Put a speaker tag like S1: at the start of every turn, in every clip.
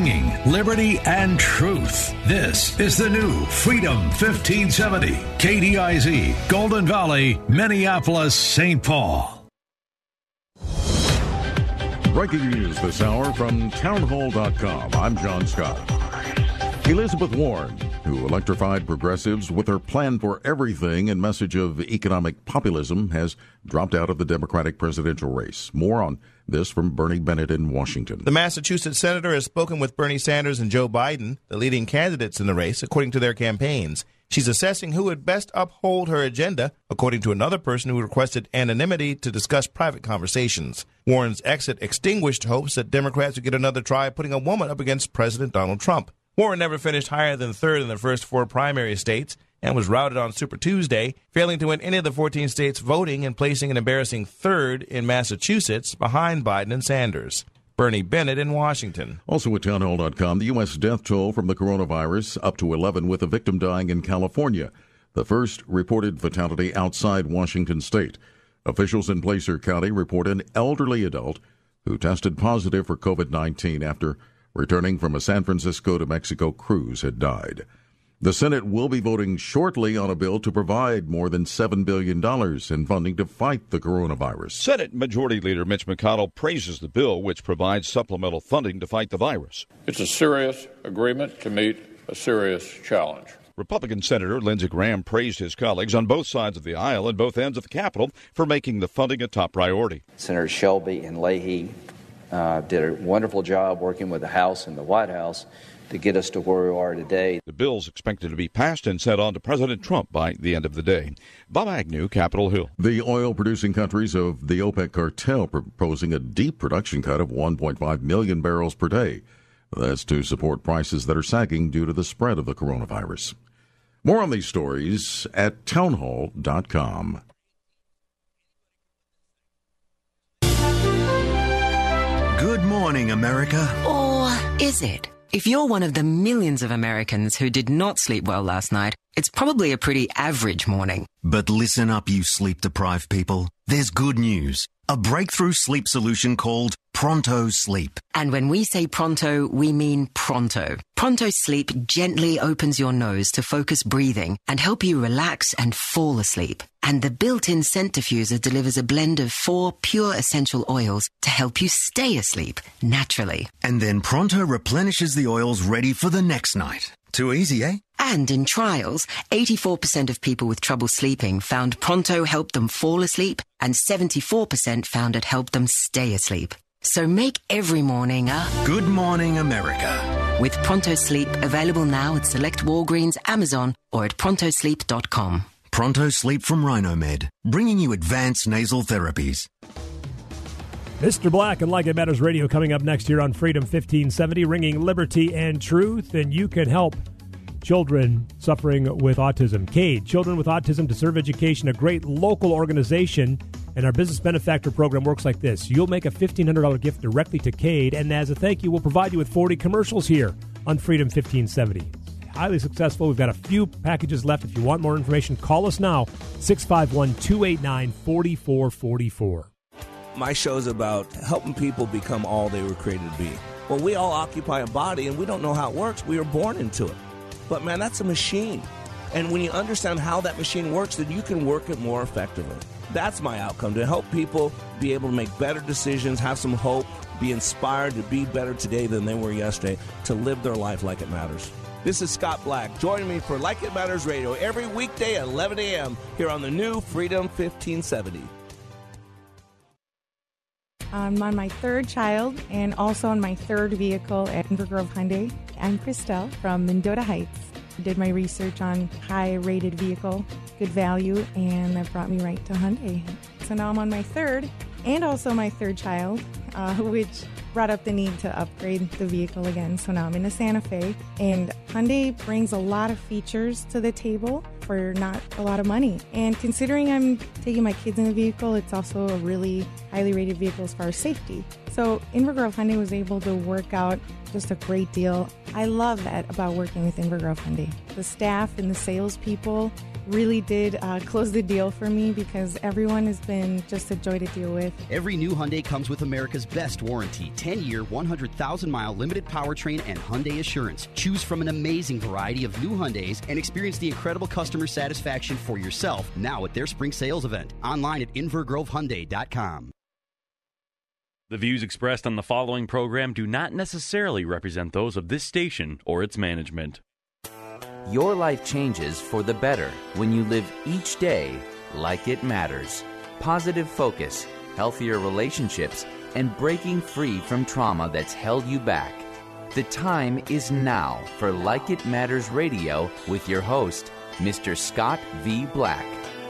S1: Liberty and truth. This is the new Freedom 1570. KDIZ, Golden Valley, Minneapolis, St. Paul.
S2: Breaking news this hour from townhall.com. I'm John Scott. Elizabeth Warren, who electrified progressives with her plan for everything and message of economic populism, has dropped out of the Democratic presidential race. More on this from Bernie Bennett in Washington.
S3: The Massachusetts senator has spoken with Bernie Sanders and Joe Biden, the leading candidates in the race, according to their campaigns. She's assessing who would best uphold her agenda, according to another person who requested anonymity to discuss private conversations. Warren's exit extinguished hopes that Democrats would get another try putting a woman up against President Donald Trump. Warren never finished higher than third in the first four primary states and was routed on Super Tuesday, failing to win any of the 14 states voting and placing an embarrassing third in Massachusetts behind Biden and Sanders. Bernie Bennett in Washington.
S2: Also at townhall.com, the U.S. death toll from the coronavirus up to 11 with a victim dying in California, the first reported fatality outside Washington state. Officials in Placer County report an elderly adult who tested positive for COVID 19 after returning from a San Francisco to Mexico cruise, had died. The Senate will be voting shortly on a bill to provide more than $7 billion in funding to fight the coronavirus.
S4: Senate Majority Leader Mitch McConnell praises the bill, which provides supplemental funding to fight the virus.
S5: It's a serious agreement to meet a serious challenge.
S4: Republican Senator Lindsey Graham praised his colleagues on both sides of the aisle and both ends of the Capitol for making the funding a top priority.
S6: Senators Shelby and Leahy uh, did a wonderful job working with the House and the White House to get us to where we are today.
S4: The bill is expected to be passed and sent on to President Trump by the end of the day. Bob Agnew, Capitol Hill.
S2: The oil producing countries of the OPEC cartel proposing a deep production cut of 1.5 million barrels per day. That's to support prices that are sagging due to the spread of the coronavirus. More on these stories at townhall.com.
S7: Good morning, America.
S8: Or is it? If you're one of the millions of Americans who did not sleep well last night, it's probably a pretty average morning.
S7: But listen up, you sleep deprived people. There's good news. A breakthrough sleep solution called Pronto Sleep.
S8: And when we say pronto, we mean pronto. Pronto Sleep gently opens your nose to focus breathing and help you relax and fall asleep. And the built-in scent diffuser delivers a blend of four pure essential oils to help you stay asleep naturally.
S7: And then Pronto replenishes the oils ready for the next night. Too easy, eh?
S8: And in trials, 84% of people with trouble sleeping found Pronto helped them fall asleep, and 74% found it helped them stay asleep. So make every morning a
S7: Good Morning America.
S8: With Pronto Sleep available now at select Walgreens, Amazon, or at prontosleep.com.
S7: Pronto Sleep from Rhinomed, bringing you advanced nasal therapies.
S9: Mr. Black and Like It Matters Radio coming up next year on Freedom 1570, ringing liberty and truth, and you can help children suffering with autism. CADE, Children with Autism to Serve Education, a great local organization. And our business benefactor program works like this you'll make a $1,500 gift directly to CADE, and as a thank you, we'll provide you with 40 commercials here on Freedom 1570. Highly successful. We've got a few packages left. If you want more information, call us now 651 289 4444.
S10: My show is about helping people become all they were created to be. Well, we all occupy a body and we don't know how it works. We were born into it. But man, that's a machine. And when you understand how that machine works, then you can work it more effectively. That's my outcome to help people be able to make better decisions, have some hope, be inspired to be better today than they were yesterday, to live their life like it matters. This is Scott Black. Join me for Like It Matters Radio every weekday at 11 a.m. here on the new Freedom 1570.
S11: I'm on my third child and also on my third vehicle at Inver Grove Hyundai. I'm Christelle from Mendota Heights. I did my research on high rated vehicle, good value, and that brought me right to Hyundai. So now I'm on my third and also my third child, uh, which brought up the need to upgrade the vehicle again. So now I'm in a Santa Fe, and Hyundai brings a lot of features to the table for not a lot of money. And considering I'm taking my kids in the vehicle, it's also a really highly rated vehicle as far as safety. So Inver Grove Hyundai was able to work out just a great deal. I love that about working with Inver Grove Hyundai. The staff and the salespeople really did uh, close the deal for me because everyone has been just a joy to deal with.
S12: Every new Hyundai comes with America's best warranty 10 year, 100,000 mile limited powertrain and Hyundai Assurance. Choose from an amazing variety of new Hyundais and experience the incredible customer satisfaction for yourself now at their spring sales event. Online at InvergroveHyundai.com.
S13: The views expressed on the following program do not necessarily represent those of this station or its management.
S14: Your life changes for the better when you live each day like it matters. Positive focus, healthier relationships, and breaking free from trauma that's held you back. The time is now for Like It Matters Radio with your host, Mr. Scott V. Black.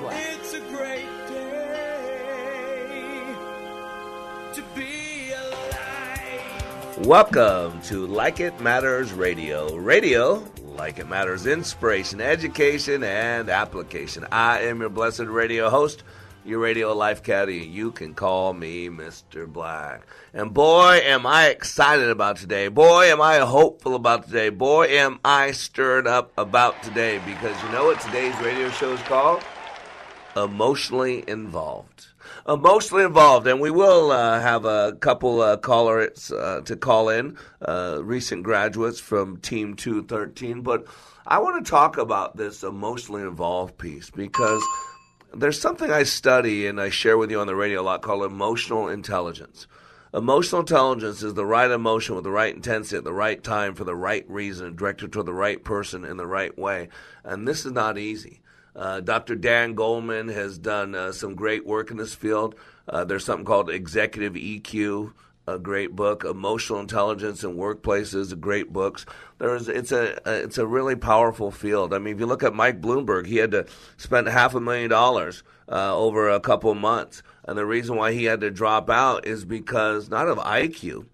S15: It's a great day to be alive.
S16: Welcome to Like It Matters Radio. Radio, like it matters, inspiration, education, and application. I am your blessed radio host, your radio life caddy. You can call me Mr. Black. And boy, am I excited about today. Boy, am I hopeful about today. Boy, am I stirred up about today because you know what today's radio show is called? Emotionally Involved emotionally involved, and we will uh, have a couple uh, callers uh, to call in, uh, recent graduates from Team 213. But I want to talk about this emotionally involved piece because there's something I study and I share with you on the radio a lot called emotional intelligence. Emotional intelligence is the right emotion with the right intensity at the right time for the right reason, directed to the right person in the right way. And this is not easy. Uh, Dr. Dan Goleman has done uh, some great work in this field. Uh, there's something called Executive EQ, a great book. Emotional Intelligence in Workplaces, great books. There's it's a it's a really powerful field. I mean, if you look at Mike Bloomberg, he had to spend half a million dollars uh, over a couple months, and the reason why he had to drop out is because not of IQ,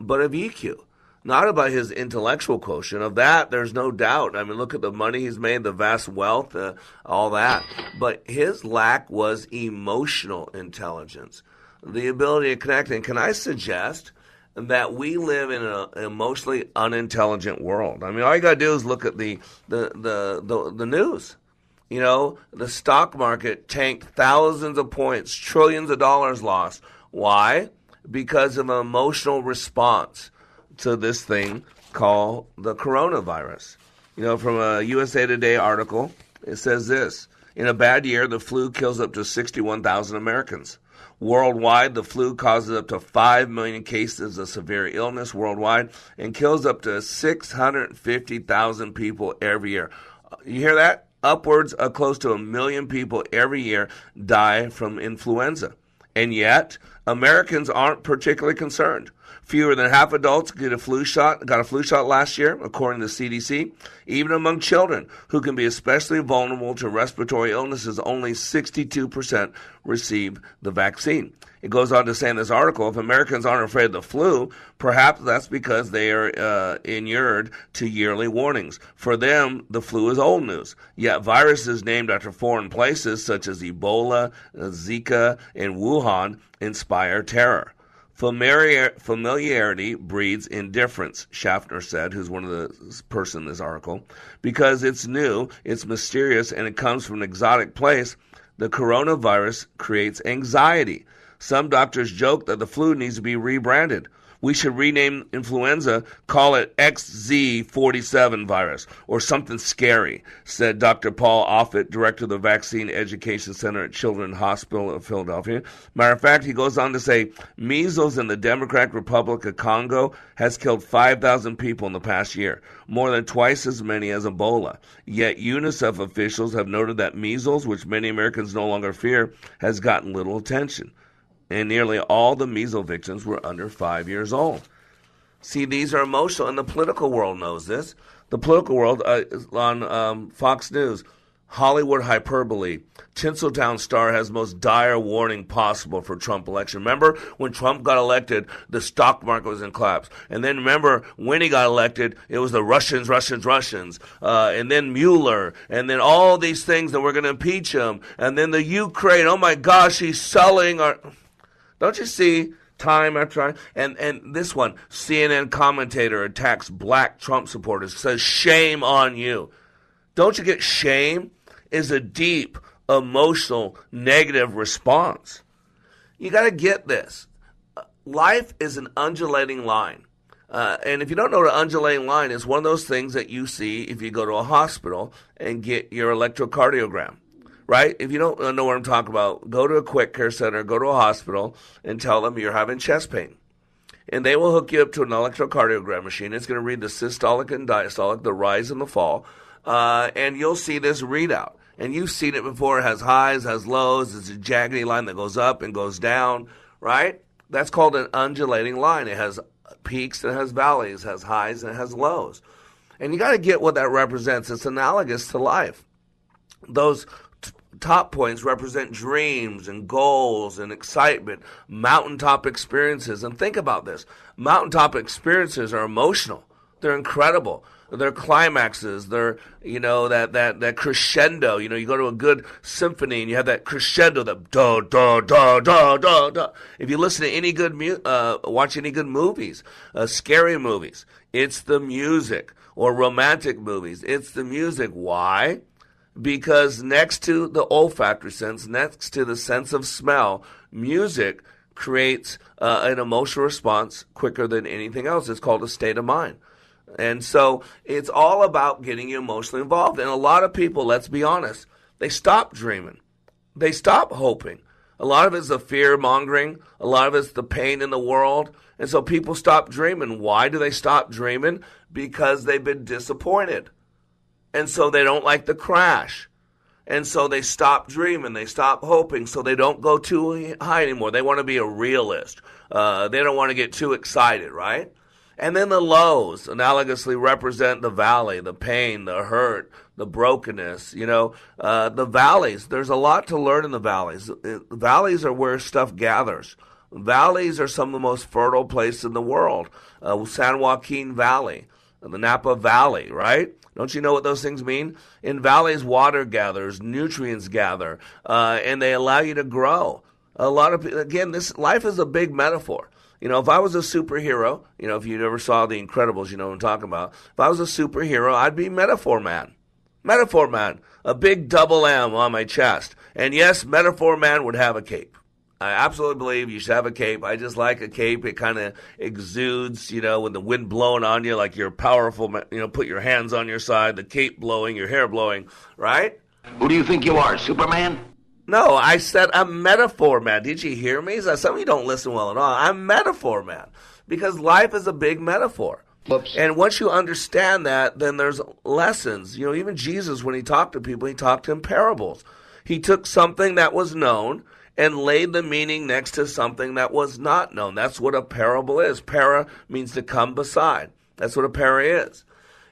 S16: but of EQ not about his intellectual quotient. Of that, there's no doubt. I mean, look at the money he's made, the vast wealth, uh, all that. But his lack was emotional intelligence, the ability to connect. And can I suggest that we live in an emotionally unintelligent world? I mean, all you got to do is look at the, the, the, the, the news. You know, the stock market tanked thousands of points, trillions of dollars lost. Why? Because of an emotional response to this thing called the coronavirus. You know, from a USA Today article, it says this In a bad year, the flu kills up to 61,000 Americans. Worldwide, the flu causes up to 5 million cases of severe illness worldwide and kills up to 650,000 people every year. You hear that? Upwards of close to a million people every year die from influenza. And yet, Americans aren't particularly concerned. Fewer than half adults get a flu shot, got a flu shot last year, according to the CDC. Even among children, who can be especially vulnerable to respiratory illnesses, only 62% receive the vaccine. It goes on to say in this article if Americans aren't afraid of the flu, perhaps that's because they are uh, inured to yearly warnings. For them, the flu is old news. Yet viruses named after foreign places, such as Ebola, Zika, and Wuhan, inspire terror. Familiar, familiarity breeds indifference, Schaffner said, who's one of the person in this article. Because it's new, it's mysterious, and it comes from an exotic place, the coronavirus creates anxiety. Some doctors joke that the flu needs to be rebranded we should rename influenza, call it XZ47 virus or something scary, said Dr. Paul Offit, director of the Vaccine Education Center at Children's Hospital of Philadelphia. Matter of fact, he goes on to say measles in the Democratic Republic of Congo has killed 5,000 people in the past year, more than twice as many as Ebola. Yet UNICEF officials have noted that measles, which many Americans no longer fear, has gotten little attention and nearly all the measles victims were under five years old. See, these are emotional, and the political world knows this. The political world uh, on um, Fox News, Hollywood hyperbole. Tinseltown Star has most dire warning possible for Trump election. Remember when Trump got elected, the stock market was in collapse. And then remember when he got elected, it was the Russians, Russians, Russians. Uh, and then Mueller. And then all these things that we're going to impeach him. And then the Ukraine. Oh my gosh, he's selling our. Don't you see? time after time. And and this one, CNN commentator attacks black Trump supporters, says shame on you. Don't you get shame? Is a deep emotional negative response. You got to get this. Life is an undulating line. Uh, and if you don't know what an undulating line is, one of those things that you see if you go to a hospital and get your electrocardiogram right? If you don't know what I'm talking about, go to a quick care center, go to a hospital, and tell them you're having chest pain. And they will hook you up to an electrocardiogram machine. It's going to read the systolic and diastolic, the rise and the fall, uh, and you'll see this readout. And you've seen it before. It has highs, has lows. It's a jaggedy line that goes up and goes down, right? That's called an undulating line. It has peaks and it has valleys, it has highs and it has lows. And you got to get what that represents. It's analogous to life. Those top points represent dreams and goals and excitement, mountaintop experiences. And think about this mountaintop experiences are emotional, they're incredible. They're climaxes. They're you know that that that crescendo. You know, you go to a good symphony and you have that crescendo, that da da da da da da. If you listen to any good mu- uh, watch any good movies, uh, scary movies, it's the music. Or romantic movies, it's the music. Why? Because next to the olfactory sense, next to the sense of smell, music creates uh, an emotional response quicker than anything else. It's called a state of mind. And so it's all about getting you emotionally involved. And a lot of people, let's be honest, they stop dreaming, they stop hoping. A lot of it's the fear mongering, a lot of it's the pain in the world. And so people stop dreaming. Why do they stop dreaming? Because they've been disappointed. And so they don't like the crash. And so they stop dreaming, they stop hoping, so they don't go too high anymore. They want to be a realist. Uh, they don't want to get too excited, right? And then the lows analogously represent the valley, the pain, the hurt, the brokenness. You know, uh, the valleys. There's a lot to learn in the valleys. Valleys are where stuff gathers. Valleys are some of the most fertile places in the world. Uh, San Joaquin Valley, the Napa Valley, right? Don't you know what those things mean? In valleys, water gathers, nutrients gather, uh, and they allow you to grow. A lot of again, this life is a big metaphor. You know, if I was a superhero, you know, if you ever saw The Incredibles, you know what I'm talking about. If I was a superhero, I'd be Metaphor Man. Metaphor Man, a big double M on my chest. And yes, Metaphor Man would have a cape. I absolutely believe you should have a cape. I just like a cape. It kind of exudes, you know, when the wind blowing on you, like you're powerful. You know, put your hands on your side, the cape blowing, your hair blowing, right?
S17: Who do you think you are, Superman?
S16: No, I said a metaphor man. Did you hear me? Some of you don't listen well at all. I'm metaphor man because life is a big metaphor.
S17: Whoops.
S16: And once you understand that, then there's lessons. You know, even Jesus, when he talked to people, he talked in parables. He took something that was known and laid the meaning next to something that was not known. That's what a parable is. Para means to come beside. That's what a para is.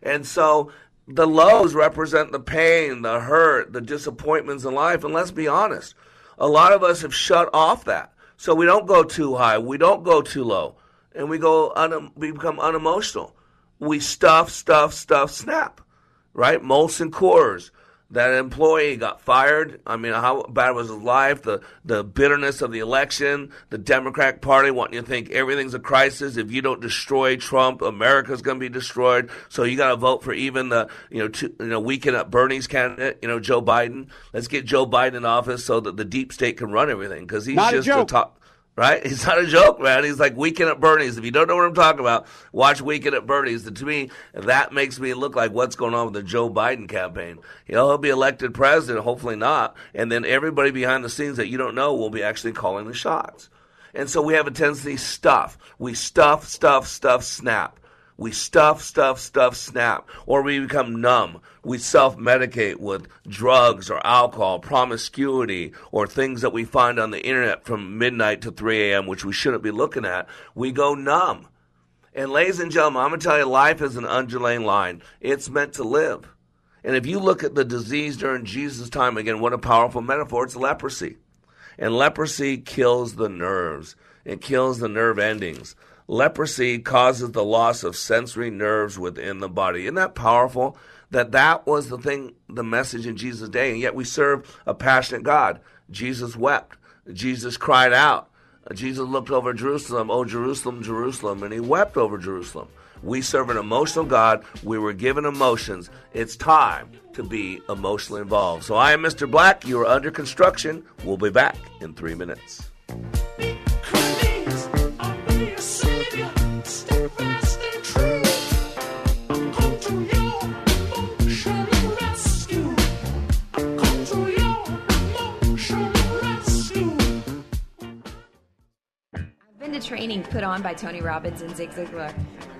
S16: And so the lows represent the pain, the hurt, the disappointments in life. And let's be honest, a lot of us have shut off that. So we don't go too high, we don't go too low, and we go un- we become unemotional. We stuff, stuff, stuff, snap. Right? Molson Coors that employee got fired. I mean, how bad was his life? The the bitterness of the election, the Democratic Party wanting you to think everything's a crisis. If you don't destroy Trump, America's going to be destroyed. So you got to vote for even the you know two, you know weekend at Bernie's candidate, you know Joe Biden. Let's get Joe Biden in office so that the deep state can run everything because he's
S18: Not
S16: just
S18: a,
S16: a top right? He's not a joke, man. He's like Weekend at Bernie's. If you don't know what I'm talking about, watch Weekend at Bernie's. And to me, that makes me look like what's going on with the Joe Biden campaign. You know, he'll be elected president, hopefully not. And then everybody behind the scenes that you don't know will be actually calling the shots. And so we have a tendency to stuff. We stuff, stuff, stuff, snap. We stuff, stuff, stuff, snap. Or we become numb. We self medicate with drugs or alcohol, promiscuity, or things that we find on the internet from midnight to 3 a.m., which we shouldn't be looking at. We go numb. And ladies and gentlemen, I'm going to tell you, life is an undulating line. It's meant to live. And if you look at the disease during Jesus' time, again, what a powerful metaphor, it's leprosy. And leprosy kills the nerves, it kills the nerve endings. Leprosy causes the loss of sensory nerves within the body. Isn't that powerful? That that was the thing, the message in Jesus' day. And yet we serve a passionate God. Jesus wept. Jesus cried out. Jesus looked over Jerusalem, oh Jerusalem, Jerusalem, and he wept over Jerusalem. We serve an emotional God. We were given emotions. It's time to be emotionally involved. So I am Mr. Black. You are under construction. We'll be back in three minutes.
S18: Training put on by Tony Robbins and Zig Ziglar,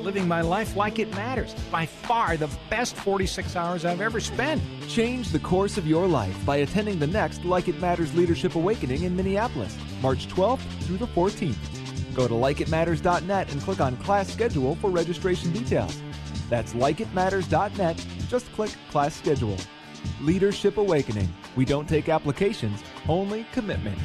S19: living my life like it matters. By far the best 46 hours I've ever spent.
S20: Change the course of your life by attending the next Like It Matters Leadership Awakening in Minneapolis, March 12th through the 14th. Go to likeitmatters.net and click on class schedule for registration details. That's likeitmatters.net. Just click class schedule. Leadership Awakening. We don't take applications, only commitment.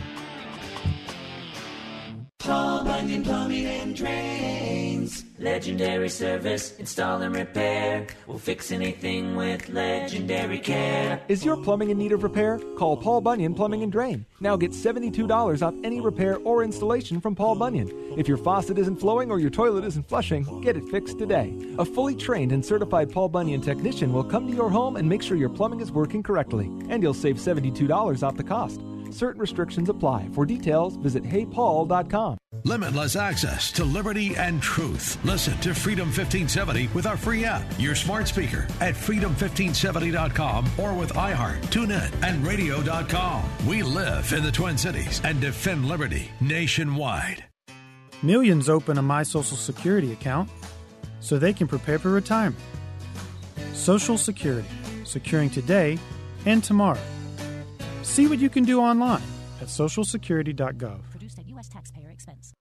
S15: Paul Bunyan Plumbing and Drains. Legendary service, install and repair. We'll fix anything with legendary care.
S20: Is your plumbing in need of repair? Call Paul Bunyan Plumbing and Drain. Now get $72 off any repair or installation from Paul Bunyan. If your faucet isn't flowing or your toilet isn't flushing, get it fixed today. A fully trained and certified Paul Bunyan technician will come to your home and make sure your plumbing is working correctly, and you'll save $72 off the cost. Certain restrictions apply. For details, visit heypaul.com.
S1: Limitless access to liberty and truth. Listen to Freedom 1570 with our free app, your smart speaker at freedom1570.com or with iHeart, TuneIn, and radio.com. We live in the Twin Cities and defend liberty nationwide.
S21: Millions open a My Social Security account so they can prepare for retirement. Social Security, securing today and tomorrow. See what you can do online at socialsecurity.gov.
S18: Produced at U.S. taxpayer expense.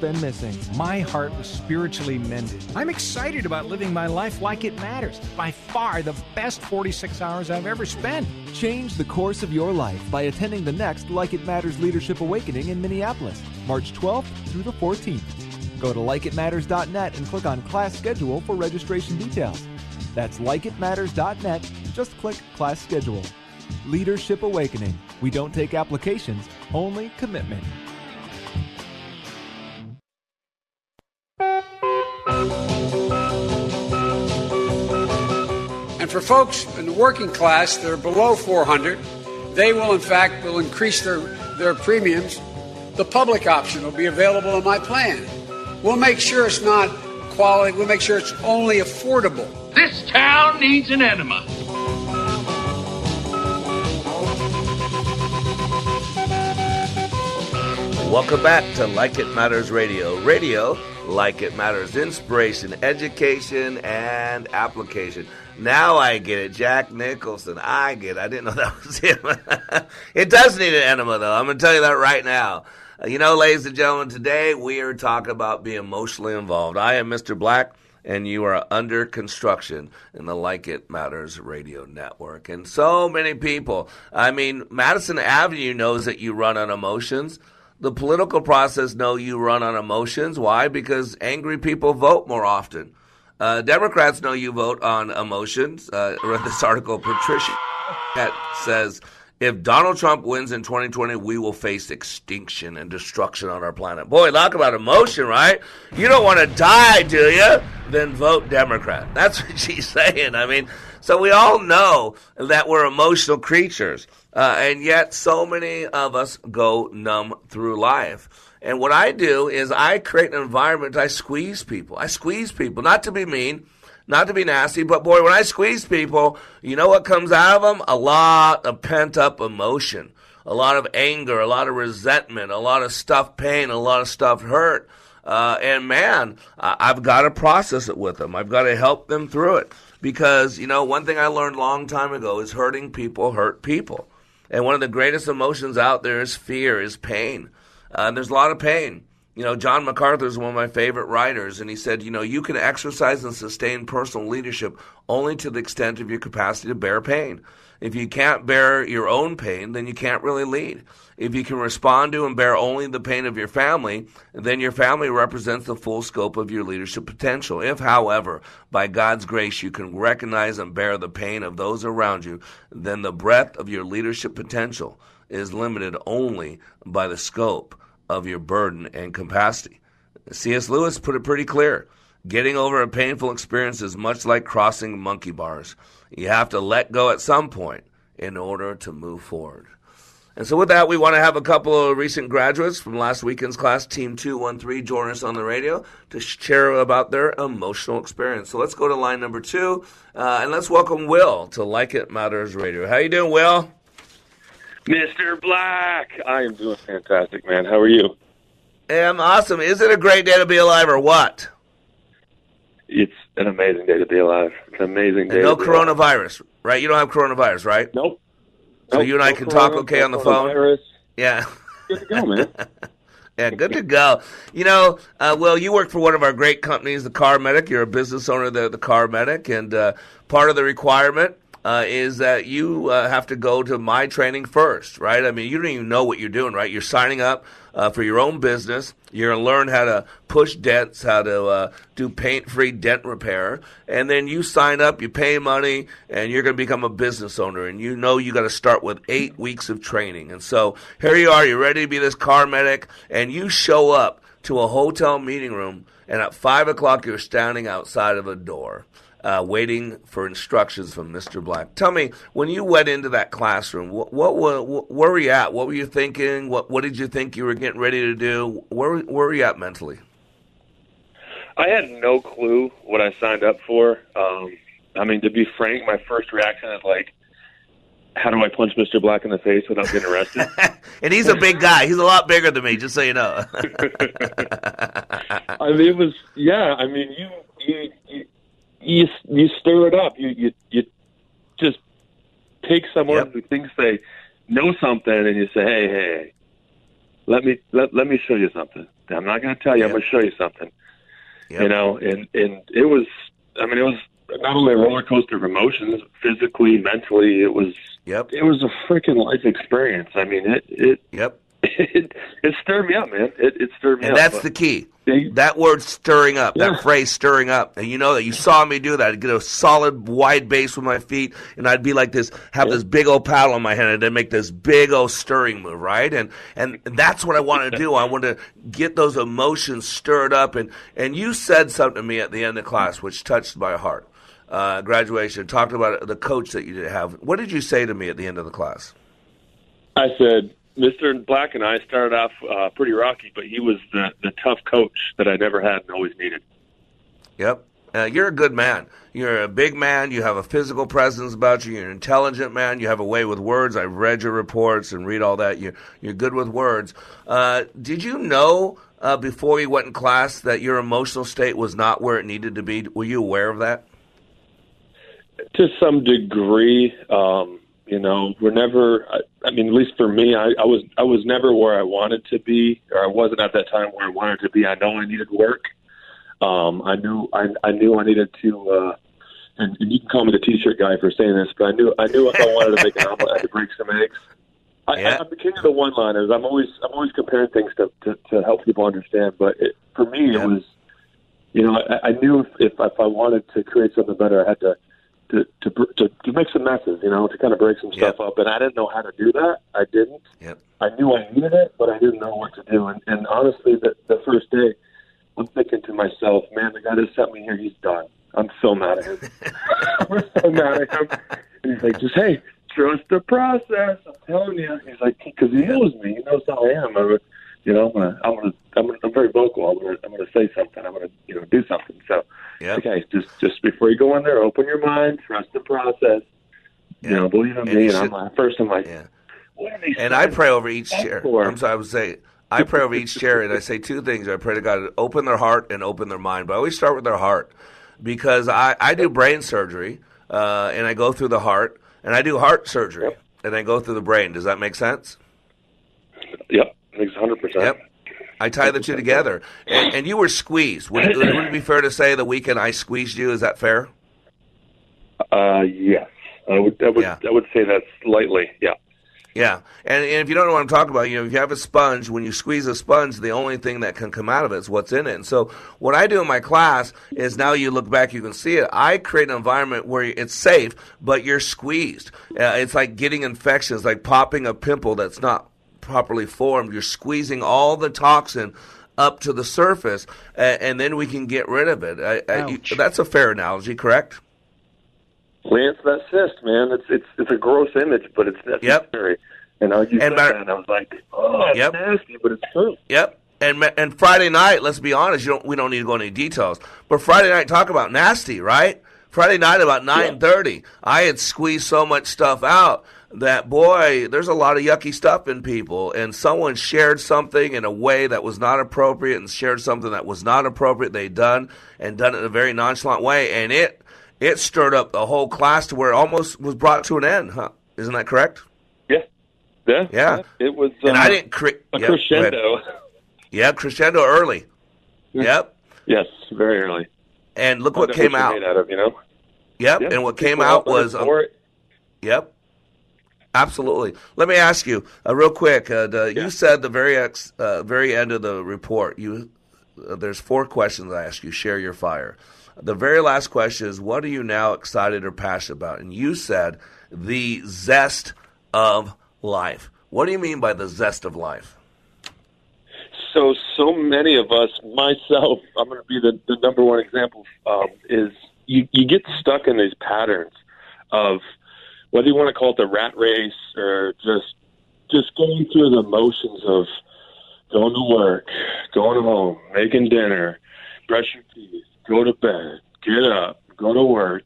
S20: been missing.
S19: My heart was spiritually mended. I'm excited about living my life like it matters. By far the best 46 hours I've ever spent.
S20: Change the course of your life by attending the next Like It Matters Leadership Awakening in Minneapolis, March 12th through the 14th. Go to likeitmatters.net and click on class schedule for registration details. That's likeitmatters.net. Just click class schedule. Leadership Awakening. We don't take applications, only commitment.
S22: For folks in the working class that are below 400, they will in fact will increase their, their premiums. The public option will be available in my plan. We'll make sure it's not quality, we'll make sure it's only affordable.
S15: This town needs an enema.
S16: Welcome back to Like It Matters Radio. Radio, like it matters, inspiration, education, and application. Now I get it. Jack Nicholson. I get it. I didn't know that was him. it does need an enema, though. I'm going to tell you that right now. Uh, you know, ladies and gentlemen, today we are talking about being emotionally involved. I am Mr. Black, and you are under construction in the Like It Matters radio network. And so many people, I mean, Madison Avenue knows that you run on emotions. The political process know you run on emotions. Why? Because angry people vote more often. Uh, Democrats know you vote on emotions. Uh, I read this article, Patricia, that says if Donald Trump wins in 2020, we will face extinction and destruction on our planet. Boy, talk about emotion, right? You don't want to die, do you? Then vote Democrat. That's what she's saying. I mean, so we all know that we're emotional creatures, uh, and yet so many of us go numb through life. And what I do is I create an environment, I squeeze people. I squeeze people, not to be mean, not to be nasty, but boy, when I squeeze people, you know what comes out of them? A lot of pent up emotion, a lot of anger, a lot of resentment, a lot of stuff pain, a lot of stuff hurt. Uh, and man, I've got to process it with them. I've got to help them through it. Because, you know, one thing I learned a long time ago is hurting people hurt people. And one of the greatest emotions out there is fear, is pain. Uh, there's a lot of pain. You know, John MacArthur is one of my favorite writers, and he said, you know, you can exercise and sustain personal leadership only to the extent of your capacity to bear pain. If you can't bear your own pain, then you can't really lead. If you can respond to and bear only the pain of your family, then your family represents the full scope of your leadership potential. If, however, by God's grace you can recognize and bear the pain of those around you, then the breadth of your leadership potential is limited only by the scope of your burden and capacity. C.S. Lewis put it pretty clear. Getting over a painful experience is much like crossing monkey bars. You have to let go at some point in order to move forward. And so, with that, we want to have a couple of recent graduates from last weekend's class, Team 213, join us on the radio to share about their emotional experience. So, let's go to line number two, uh, and let's welcome Will to Like It Matters Radio. How you doing, Will?
S23: Mr. Black, I am doing fantastic, man. How are you?
S16: I'm awesome. Is it a great day to be alive or what?
S23: It's an amazing day to be alive. It's an amazing day.
S16: And no coronavirus, right? You don't have coronavirus, right?
S23: Nope.
S16: So
S23: Nope,
S16: you and I
S23: no
S16: can talk okay
S23: no
S16: on the phone? Yeah.
S23: Good to go, man.
S16: Yeah, good to go. You know, uh, Will, you work for one of our great companies, the Car Medic. You're a business owner there, the Car Medic, and uh, part of the requirement uh, is that you uh, have to go to my training first, right? I mean, you don't even know what you're doing, right? You're signing up uh, for your own business. You're going to learn how to push dents, how to uh, do paint-free dent repair, and then you sign up, you pay money, and you're going to become a business owner. And you know you got to start with eight weeks of training. And so here you are, you're ready to be this car medic, and you show up to a hotel meeting room, and at five o'clock you're standing outside of a door uh, waiting for instructions from Mr. Black. Tell me, when you went into that classroom, what, what, what where were you at? What were you thinking? What what did you think you were getting ready to do? Where where were you at mentally?
S23: I had no clue what I signed up for. Um, I mean, to be frank, my first reaction is like, how do I punch Mr. Black in the face without getting arrested?
S16: And he's a big guy. He's a lot bigger than me, just so you know.
S23: I mean, it was yeah. I mean, you you you you, you stir it up. You you you just take someone who thinks they know something, and you say, hey, hey, let me let let me show you something. I'm not going to tell you. I'm going to show you something. You know, and and it was. I mean, it was not only a roller coaster of emotions, physically, mentally. It was.
S16: Yep.
S23: It was a freaking life experience. I mean, it. It.
S16: Yep.
S23: It, it stirred me up, man. It, it stirred me
S16: And
S23: up.
S16: that's
S23: but-
S16: the key. That word stirring up,
S23: Yeah.
S16: that phrase stirring up. And you know that you saw me do that. I'd get a solid wide base with my feet and I'd be like this, have this big old paddle in my hand and then make this big old stirring move, right? And, and that's what I want to do. I want to get those emotions stirred up. And, and you said something to me at the end of class, which touched my heart. Uh, graduation, talked about the coach that you did have. What did you say to me at the end of the class?
S23: I said, Mr. Black and I started off uh, pretty rocky, but he was the, the tough coach that I never had and always needed.
S16: Yep. Uh, you're a good man. You're a big man. You have a physical presence about you. You're an intelligent man. You have a way with words. I've read your reports and read all that. You're, you're good with words. Uh, did you know uh, before you went in class that your emotional state was not where it needed to be? Were you aware of that?
S23: To some degree, um, you know, we're never. I, I mean, at least for me, I, I was I was never where I wanted to be, or I wasn't at that time where I wanted to be. I know I needed work. Um, I knew I, I knew I needed to. Uh, and, and you can call me the t-shirt guy for saying this, but I knew I knew if I wanted to make an omelet, I had to break some eggs. I, I, I'm the king of the one-liners. I'm always I'm always comparing things to to, to help people understand. But it, for me, it was you know, I, I knew if, if if I wanted to create something better, I had to to to to, to make some messes, you know, to kind of break some stuff up. And I didn't know how to do that. I didn't.
S16: Yep.
S23: I knew I needed it, but I didn't know what to do. And, and honestly, the, the first day, I'm thinking to myself, man, the guy that sent me here, he's done. I'm so mad at him. I'm so mad at him. And he's like, just hey, trust the process. I'm telling you. He's like, because he knows me. He knows how I am. I'm, you know, I'm gonna, I'm gonna, I'm, gonna, I'm very vocal. I'm gonna, I'm gonna say something. I'm gonna, you know, do something. So, okay, just, just before you go in there, open your mind, trust the process. You know, believe in
S16: And
S23: me. And I'm like, first, I'm like, these
S16: And I pray over each chair.
S23: for?
S16: I'm sorry, I would say I pray over each chair, and I say two things. I pray to God to open their heart and open their mind. But I always start with their heart because I, I do brain surgery, uh, and I go through the heart, and I do heart surgery, and I go through the brain. Does that make sense?
S23: Yep, 100. percent
S16: Yep. I tie the two together. And, and you were squeezed. Would, would it be fair to say the weekend I squeezed you? Is that fair?
S23: Uh, yes, I would, I would,
S16: Yeah.
S23: I would say that slightly. Yeah.
S16: Yeah, and, and if you don't know what I'm talking about, you know, if you have a sponge, when you squeeze a sponge, the only thing that can come out of it is what's in it. And so, what I do in my class is now you look back, you can see it. I create an environment where it's safe, but you're squeezed. Uh, it's like getting infections, like popping a pimple that's not properly formed. You're squeezing all the toxin up to the surface, and, and then we can get rid of it. I, I, you, that's a fair analogy, correct?
S23: Lance, that cyst, man, it's it's it's a gross image, but it's necessary. And I you said
S16: Mar-
S23: that, and I was like, oh, it's
S16: Yep.
S23: nasty, but it's true.
S16: Yep. And and Friday night, let's be honest, you don't we don't need to go into details. But Friday night talk about nasty, right? Friday night about nine thirty, I had squeezed so much stuff out that boy, there's a lot of yucky stuff in people. And someone shared something in a way that was not appropriate and shared something that was not appropriate they done and done it in a very nonchalant way and it it stirred up the whole class to where it almost was brought to an end, huh? Isn't that correct?
S23: Yeah. Yeah.
S16: Yeah.
S23: It was.
S16: And I didn't cre-
S23: a
S16: ahead.
S23: crescendo.
S16: Yeah, crescendo early. Yep.
S23: Yes, very early.
S16: And look what came out.
S23: out of, you know.
S16: Yep.
S23: Yeah,
S16: And what came
S23: people
S16: out was um. Yep. Absolutely. Let me ask you uh, real quick. Uh, the, You said the very ex, uh, very end of the report. You uh, there's four questions I ask you. Share your fire. The very last question is, what are you now excited or passionate about? And you said the zest of life. What do you mean by the zest of life?
S23: So, so many of us, myself, I'm going to be the, the number one example, um, is you, you get stuck in these patterns of whether you want to call it the rat race or just just going through the motions of going to work, going home, making dinner, brush your teeth, go to bed, get up, go to work,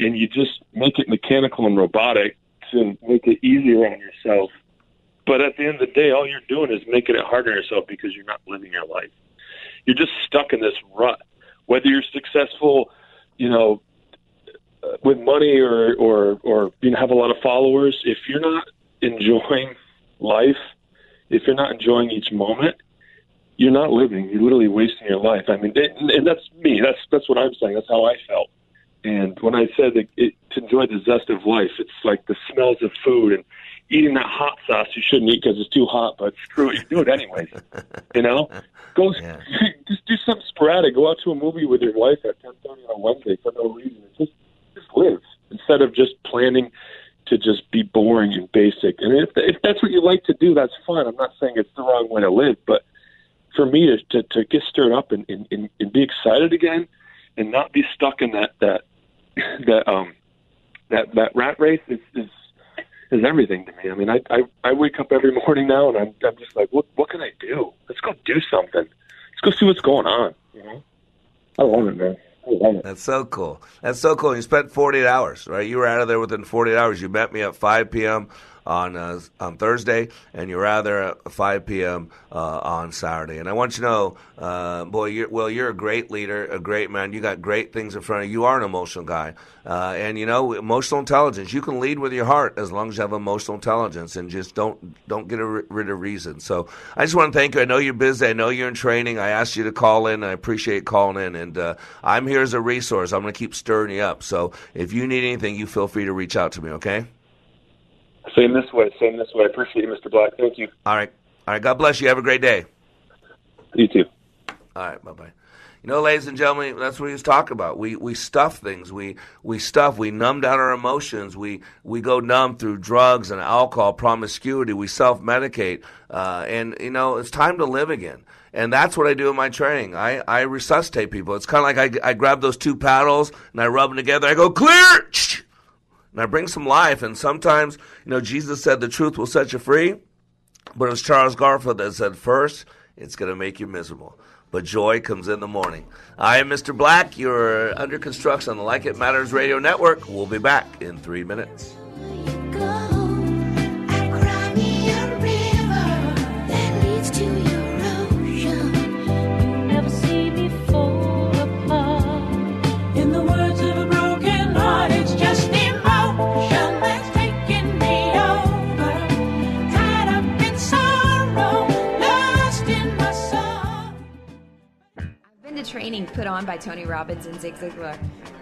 S23: and you just make it mechanical and robotic to make it easier on yourself. But at the end of the day, all you're doing is making it harder on yourself because you're not living your life. You're just stuck in this rut. Whether you're successful, you know, with money or or or you know have a lot of followers, if you're not enjoying life, if you're not enjoying each moment, you're not living. You're literally wasting your life. I mean, it, and that's me. That's that's what I'm saying. That's how I felt. And when I said that it, to enjoy the zest of life, it's like the smells of food and eating that hot sauce you shouldn't eat because it's too hot, but screw it, you do it anyways. you know, go just do something sporadic. Go out to a movie with your wife at ten thirty on a Wednesday for no reason. Just just live instead of just planning to just be boring and basic. And if if that's what you like to do, that's fine. I'm not saying it's the wrong way to live, but for me to to, to get stirred up and, and, and, and be excited again, and not be stuck in that that that um that that rat race is is is everything to me. I mean, I I, I wake up every morning now, and I'm I'm just like, what what can I do? Let's go do something. Let's go see what's going on. You know, I love it, man.
S16: That's so cool. That's so cool. You spent 48 hours, right? You were out of there within 48 hours. You met me at 5 p.m. on uh, on Thursday, and you're out there at 5 p.m. Uh, on Saturday. And I want you to know, uh, boy, you're, well, you're a great leader, a great man. You got great things in front of you. You are an emotional guy, uh, and you know emotional intelligence. You can lead with your heart as long as you have emotional intelligence, and just don't don't get ri- rid of reason. So I just want to thank you. I know you're busy. I know you're in training. I asked you to call in. I appreciate calling in, and uh, I'm here as a resource. I'm going to keep stirring you up. So if you need anything, you feel free to reach out to me. Okay.
S23: Same this way. Same this way. I appreciate you, Mr. Black. Thank you.
S16: All right. All right. God bless you. Have a great day.
S23: You too.
S16: All right. Bye bye. You know, ladies and gentlemen, that's what he's talking about. We we stuff things. We we stuff. We numb down our emotions. We we go numb through drugs and alcohol, promiscuity. We self medicate, uh, and you know it's time to live again. And that's what I do in my training. I, I resuscitate people. It's kind of like I, I grab those two paddles and I rub them together. I go clear, and I bring some life. And sometimes, you know, Jesus said the truth will set you free, but it's Charles Garfield that said first, it's going to make you miserable but joy comes in the morning. I am Mr. Black. You're under construction on the Like It Matters Radio Network. We'll be back in three minutes.
S18: Training put on by Tony Robbins and Zig Ziglar,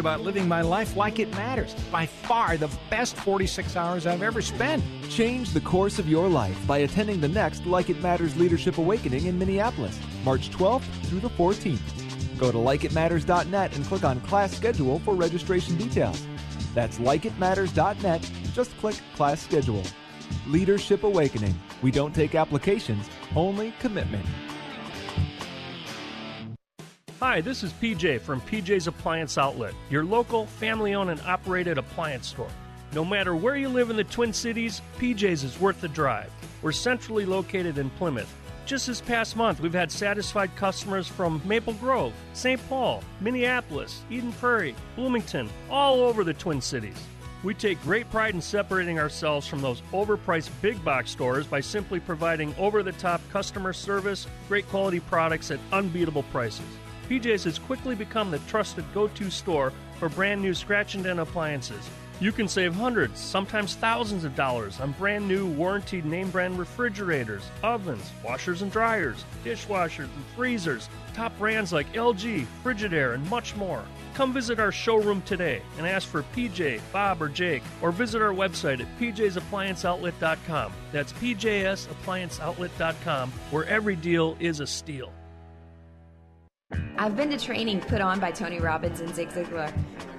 S19: about living my life like it matters. By far the best 46 hours I've ever spent.
S20: Change the course of your life by attending the next Like It Matters Leadership Awakening in Minneapolis, March 12th through the 14th. Go to likeitmatters.net and click on class schedule for registration details. That's likeitmatters.net. Just click class schedule. Leadership Awakening. We don't take applications, only commitment.
S24: Hi, this is PJ from PJ's Appliance Outlet, your local family owned and operated appliance store. No matter where you live in the Twin Cities, PJ's is worth the drive. We're centrally located in Plymouth. Just this past month, we've had satisfied customers from Maple Grove, St. Paul, Minneapolis, Eden Prairie, Bloomington, all over the Twin Cities. We take great pride in separating ourselves from those overpriced big box stores by simply providing over the top customer service, great quality products at unbeatable prices. PJ's has quickly become the trusted go to store for brand new scratch and dent appliances. You can save hundreds, sometimes thousands of dollars on brand new warranted name brand refrigerators, ovens, washers and dryers, dishwashers and freezers, top brands like LG, Frigidaire, and much more. Come visit our showroom today and ask for PJ, Bob, or Jake, or visit our website at pjsapplianceoutlet.com. That's pjsapplianceoutlet.com, where every deal is a steal.
S18: I've been to training put on by Tony Robbins and Zig Ziglar,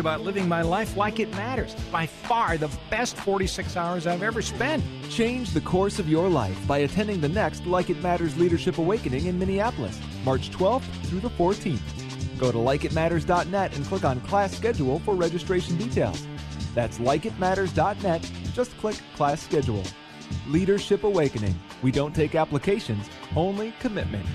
S19: about living my life like it matters. By far the best 46 hours I've ever spent.
S20: Change the course of your life by attending the next Like It Matters Leadership Awakening in Minneapolis, March 12th through the 14th. Go to likeitmatters.net and click on class schedule for registration details. That's likeitmatters.net. Just click class schedule. Leadership Awakening. We don't take applications, only commitment.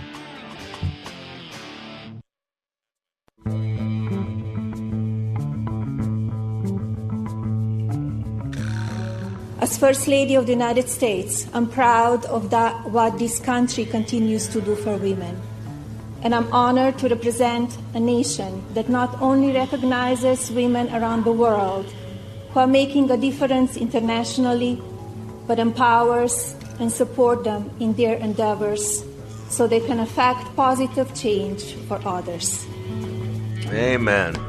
S25: As First Lady of the United States, I'm proud of that, what this country continues to do for women. And I'm honored to represent a nation that not only recognizes women around the world who are making a difference internationally, but empowers and supports them in their endeavors so they can affect positive change for others.
S16: Amen.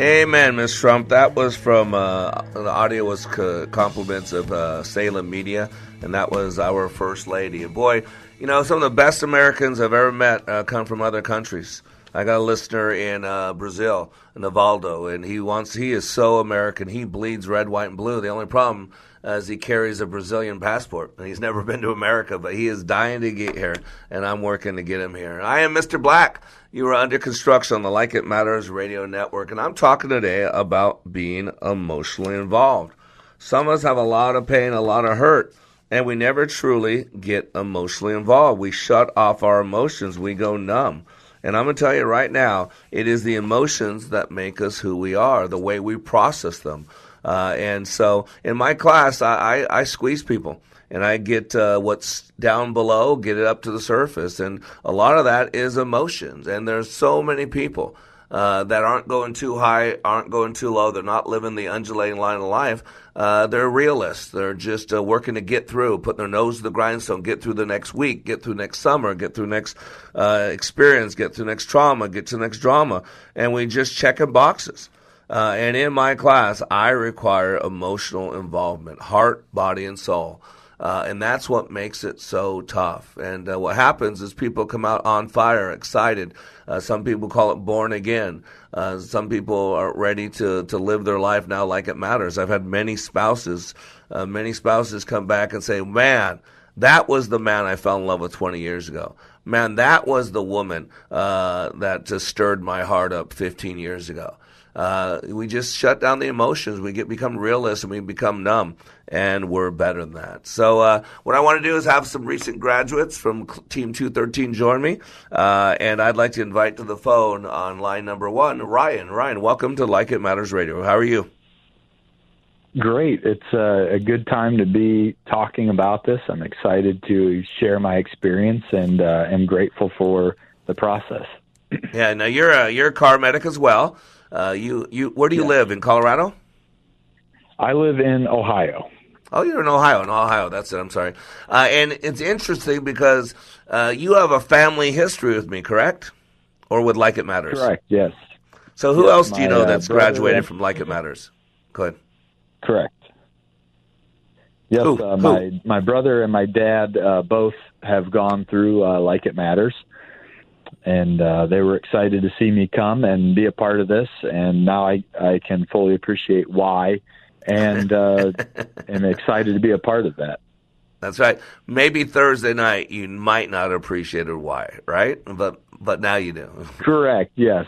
S16: Amen, Miss Trump. That was from uh, the audio was co- compliments of uh, Salem Media, and that was our first lady. And boy, you know, some of the best Americans I've ever met uh, come from other countries. I got a listener in uh, Brazil, Navaldo, and he wants he is so American. He bleeds red, white, and blue. The only problem as he carries a Brazilian passport. And He's never been to America, but he is dying to get here, and I'm working to get him here. I am Mr. Black. You are under construction on the Like It Matters radio network, and I'm talking today about being emotionally involved. Some of us have a lot of pain, a lot of hurt, and we never truly get emotionally involved. We shut off our emotions, we go numb. And I'm going to tell you right now, it is the emotions that make us who we are, the way we process them. Uh, and so in my class, I, I, I squeeze people and I get uh, what's down below, get it up to the surface. And a lot of that is emotions. And there's so many people uh, that aren't going too high, aren't going too low. They're not living the undulating line of life. Uh, they're realists. They're just uh, working to get through, putting their nose to the grindstone, get through the next week, get through next summer, get through next uh, experience, get through next trauma, get to next drama. And we just checking boxes. Uh, and in my class, I require emotional involvement, heart, body, and soul. Uh, and that's what makes it so tough. And uh, what happens is people come out on fire, excited. Uh, some people call it born again. Uh, some people are ready to, to live their life now like it matters. I've had many spouses, uh, many spouses come back and say, man, that was the man I fell in love with 20 years ago. Man, that was the woman uh, that just stirred my heart up 15 years ago uh, we just shut down the emotions. We get become realists and we become numb, and we're better than that. So uh, what I want to do is have some recent graduates from Team 213 join me, uh, and I'd like to invite to the phone on line number one, Ryan. Ryan, welcome to Like It Matters Radio. How are you?
S26: Great. It's a, a good time to be talking about this. I'm excited to share my experience and uh, am grateful for the process.
S16: yeah. Now you're a, you're a car medic as well. Uh, you you where do you live in Colorado?
S26: I live in Ohio.
S16: Oh, you're in Ohio. In Ohio, that's it. I'm sorry. Uh, and it's interesting because uh, you have a family history with me, correct? Or with Like It Matters?
S26: Correct. Yes.
S16: So who
S26: yes,
S16: else do you know
S26: my, uh,
S16: that's graduated from Like It Matters? Go ahead.
S26: Correct. Yes,
S16: Who?
S26: uh, my my brother and my dad uh, both have gone through uh, Like It Matters, and uh, they were excited to see me come and be a part of this. And now I I can fully appreciate why, and uh, am excited to be a part of that.
S16: That's right. Maybe Thursday night you might not appreciate it why, right? But but now you do.
S26: Correct. Yes.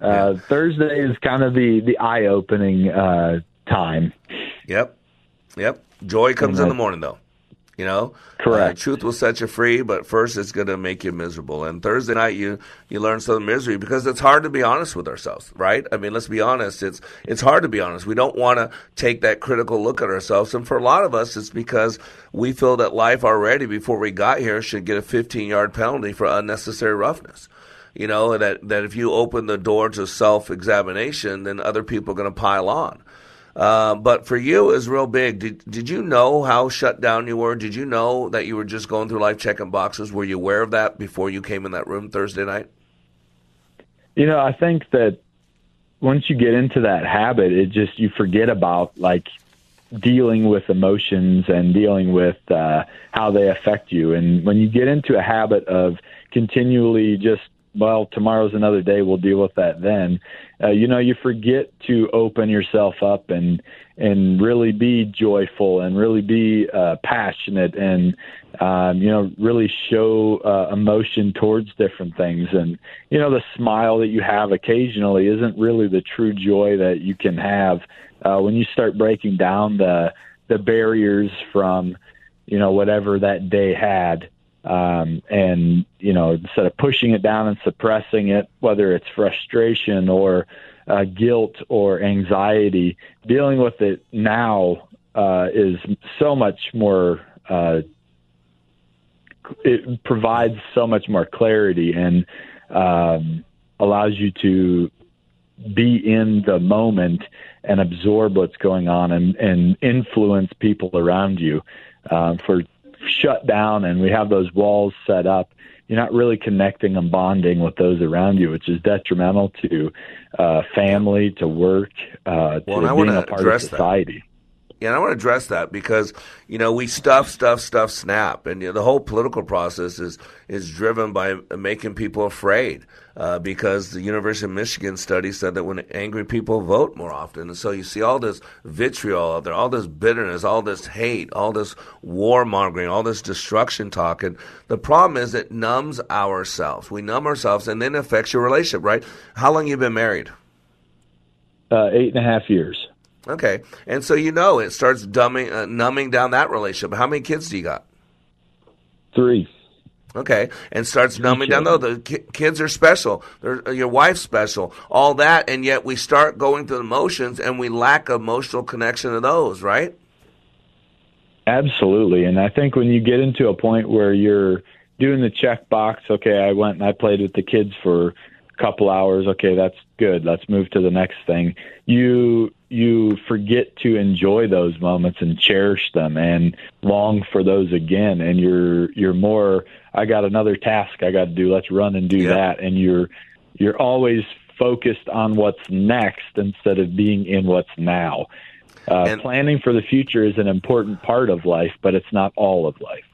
S26: Uh, Thursday is kind of the the eye opening uh, time.
S16: Yep. Yep. Joy comes in the morning though. You know,
S26: Correct.
S16: Uh, truth will set you free, but first it's going to make you miserable. And Thursday night, you you learn some misery because it's hard to be honest with ourselves, right? I mean, let's be honest. It's it's hard to be honest. We don't want to take that critical look at ourselves, and for a lot of us, it's because we feel that life already before we got here should get a 15 yard penalty for unnecessary roughness. You know that that if you open the door to self examination, then other people are going to pile on. Uh, but for you, it was real big. Did did you know how shut down you were? Did you know that you were just going through life checking boxes? Were you aware of that before you came in that room Thursday night?
S26: You know, I think that once you get into that habit, it just you forget about like dealing with emotions and dealing with uh, how they affect you. And when you get into a habit of continually just well, tomorrow's another day. We'll deal with that then. Uh, you know, you forget to open yourself up and and really be joyful and really be uh, passionate and um, you know really show uh, emotion towards different things. And you know, the smile that you have occasionally isn't really the true joy that you can have uh, when you start breaking down the the barriers from you know whatever that day had um, and you know instead of pushing it down and suppressing it, whether it's frustration or uh, guilt or anxiety, dealing with it now uh, is so much more. Uh, it provides so much more clarity and um, allows you to be in the moment and absorb what's going on and, and influence people around you. Um, for shut down and we have those walls set up, you're not really connecting and bonding with those around you, which is detrimental to uh, family, to work, uh,
S16: Well,
S26: to being a part of
S16: society. that. And I want to address that because you know we stuff, stuff, stuff, snap, and you know, the whole political process is is driven by making people afraid. Uh, because the University of Michigan study said that when angry people vote more often, and so you see all this vitriol out there, all this bitterness, all this hate, all this warmongering, all this destruction talk, and the problem is it numbs ourselves. We numb ourselves, and then it affects your relationship. Right? How long you been married?
S26: Uh, eight and a half years.
S16: Okay, and so you know it starts dumbing, uh, numbing down that relationship. How many kids do you got?
S26: Three.
S16: Okay, and starts numbing down. though the ki- kids are special. They're, uh, your wife's special. All that, and yet we start going through the motions, and we lack emotional connection to those. Right?
S26: Absolutely, and I think when you get into a point where you're doing the check box, okay, I went and I played with the kids for a couple hours. Okay, that's good. Let's move to the next thing. You you forget to enjoy those moments and cherish them and long for those again, and you're you're more. I got another task I got to do. Let's run and do
S16: Yeah.
S26: that, and you're you're always focused on what's next instead of being in what's now. Uh, planning for the future is an important part of life, but it's not all of life.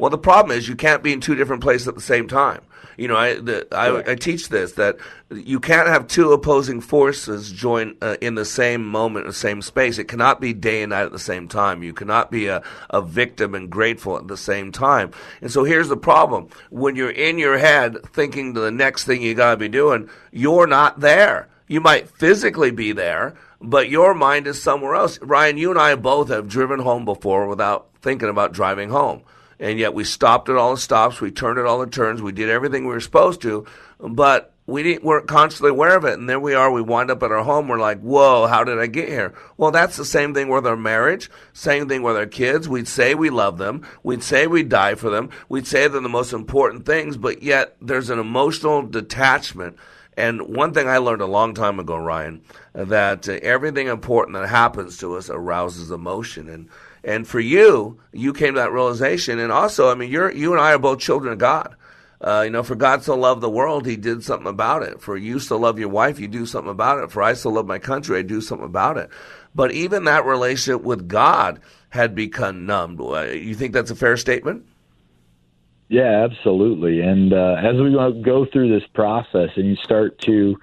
S16: Well, the problem is you can't be in two different places at the same time. You know, I the, I, I teach this that you can't have two opposing forces join uh, in the same moment, the same space. It cannot be day and night at the same time. You cannot be a, a victim and grateful at the same time. And so here's the problem: when you're in your head thinking the next thing you got to be doing, you're not there. You might physically be there, but your mind is somewhere else. Ryan, you and I both have driven home before without thinking about driving home and yet we stopped at all the stops, we turned at all the turns, we did everything we were supposed to, but we didn't, weren't constantly aware of it. And there we are, we wind up at our home, we're like, whoa, how did I get here? Well, that's the same thing with our marriage, same thing with our kids. We'd say we love them, we'd say we'd die for them, we'd say they're the most important things, but yet there's an emotional detachment. And one thing I learned a long time ago, Ryan, that everything important that happens to us arouses emotion. And and for you, you came to that realization. And also, I mean, you're you and I are both children of God. Uh, you know, for God so loved the world, He did something about it. For you to love your wife, you do something about it. For I so love my country, I do something about it. But even that relationship with God had become numbed. You think that's a fair statement?
S26: Yeah, absolutely. And uh, as we go through this process and you start to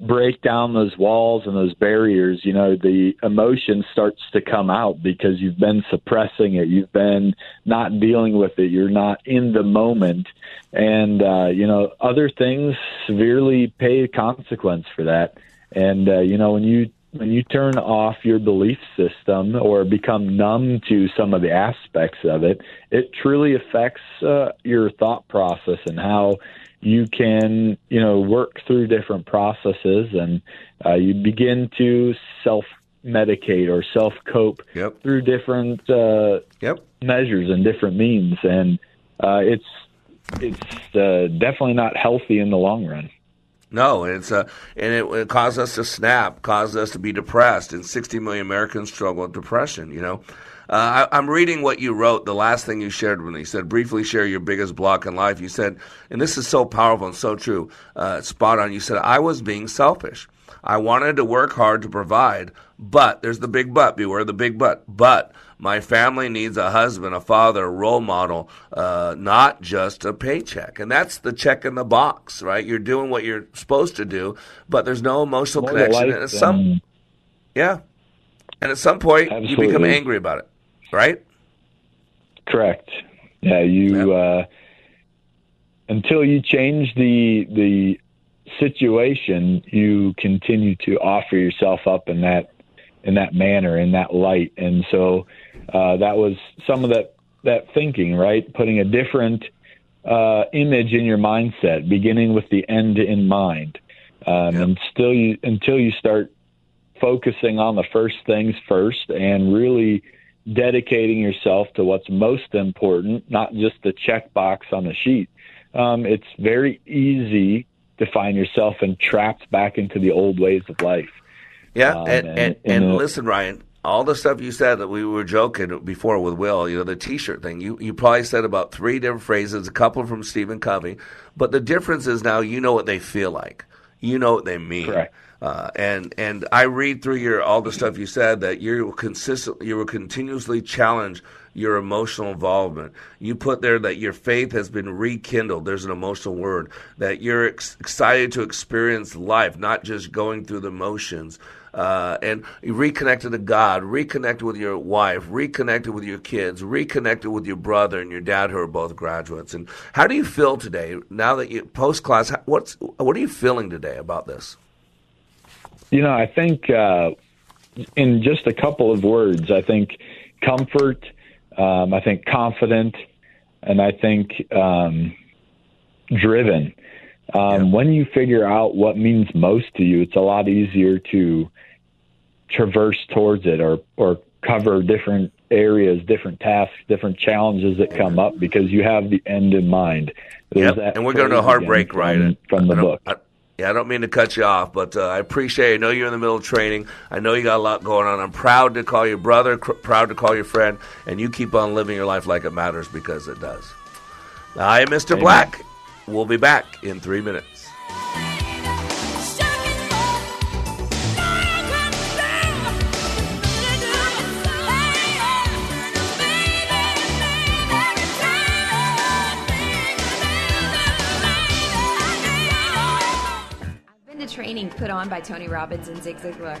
S26: break down those walls and those barriers, you know, the emotion starts to come out because you've been suppressing it. You've been not dealing with it. You're not in the moment. And, uh, you know, other things severely pay consequence for that. And, uh, you know, when you, when you turn off your belief system or become numb to some of the aspects of it, it truly affects uh, your thought process and how you can, you know, work through different processes and uh, you begin to self medicate or self cope through different uh, measures and different means. And uh, it's, it's uh, definitely not healthy in the long run.
S16: No, it's uh, and it, it caused us to snap, caused us to be depressed, and 60 million Americans struggle with depression. You know, uh, I, I'm reading what you wrote. The last thing you shared with me, you said briefly share your biggest block in life. You said, and this is so powerful and so true, uh, spot on. You said I was being selfish. I wanted to work hard to provide, but there's the big but. Beware of the big but. But my family needs a husband, a father, a role model, uh, not just a paycheck. And that's the check in the box, right? You're doing what you're supposed to do, but there's no emotional
S26: More
S16: connection.
S26: life
S16: And at some,
S26: than-
S16: yeah, and at some point you become angry about it, right?
S26: Correct. Yeah, you uh, until you change the the situation, you continue to offer yourself up in that in that manner, in that light, and so uh, that was some of that that thinking, right? Putting a different uh, image in your mindset, beginning with the end in mind, um, and still you until you start focusing on the first things first and really dedicating yourself to what's most important, not just the checkbox on the sheet. Um, it's very easy to find yourself entrapped back into the old ways of life.
S16: Yeah,
S26: Um,
S16: and,
S26: and-
S16: and,
S26: and,
S16: listen, Ryan, all the stuff you said that we were joking before with Will, you know, the T-shirt thing. You you probably said about three different phrases, a couple from Stephen Covey, but the difference is now you know what they feel like, you know what they mean. Uh, and and I read through your all the stuff you said that you consistent you will continuously challenge your emotional involvement. You put there that your faith has been rekindled. There's an emotional word that you're ex- excited to experience life, not just going through the motions. Uh, and you reconnected to God, reconnected with your wife, reconnected with your kids, reconnected with your brother and your dad, who are both graduates. And how do you feel today now that you post class? What's what are you feeling today about this?
S26: You know, I think uh, in just a couple of words, I think comfort, um, I think confident, and I think um, driven. Um, yeah. When you figure out what means most to you, it's a lot easier to traverse towards it or or cover different areas, different tasks, different challenges that come up because you have the end in mind.
S16: Yep. and we're going to heartbreak right
S26: from, from the book.
S16: I, yeah, I don't mean to cut you off, but uh, I appreciate. It. I know you're in the middle of training. I know you got a lot going on. I'm proud to call you brother, cr- proud to call you friend, and you keep on living your life like it matters because it does. I am Mr. Amen. Black. We'll be back in three minutes.
S18: Put on by Tony Robbins and Zig Ziglar,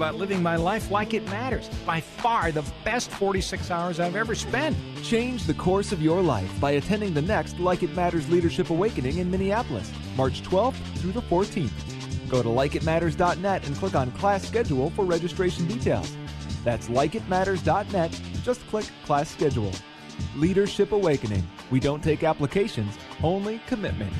S19: about living my life like it matters. By far the best 46 hours I've ever spent.
S20: Change the course of your life by attending the next Like It Matters Leadership Awakening in Minneapolis, March 12th through the 14th. Go to likeitmatters.net and click on class schedule for registration details. That's likeitmatters.net. Just click class schedule. Leadership Awakening. We don't take applications, only commitment.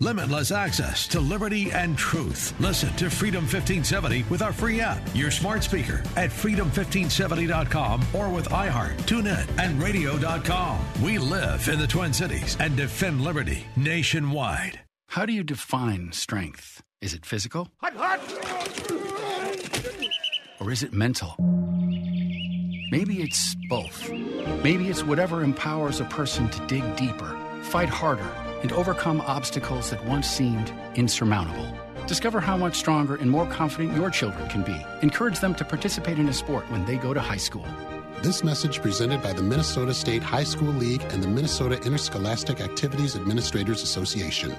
S1: Limitless access to liberty and truth. Listen to Freedom 1570 with our free app, your smart speaker at freedom1570.com or with iHeart, TuneIn, and radio.com. We live in the Twin Cities and defend liberty nationwide.
S27: How do you define strength? Is it physical? Or is it mental? Maybe it's both. Maybe it's whatever empowers a person to dig deeper, fight harder and overcome obstacles that once seemed insurmountable. Discover how much stronger and more confident your children can be. Encourage them to participate in a sport when they go to high school.
S28: This message presented by the Minnesota State High School League and the Minnesota Interscholastic Activities Administrators Association.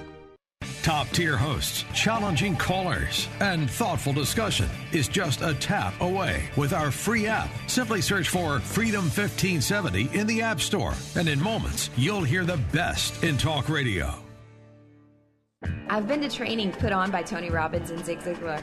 S1: Top tier hosts, challenging callers, and thoughtful discussion is just a tap away with our free app. Simply search for Freedom 1570 in the App Store, and in moments, you'll hear the best in talk radio.
S18: I've been to training put on by Tony Robbins and Zig Ziglar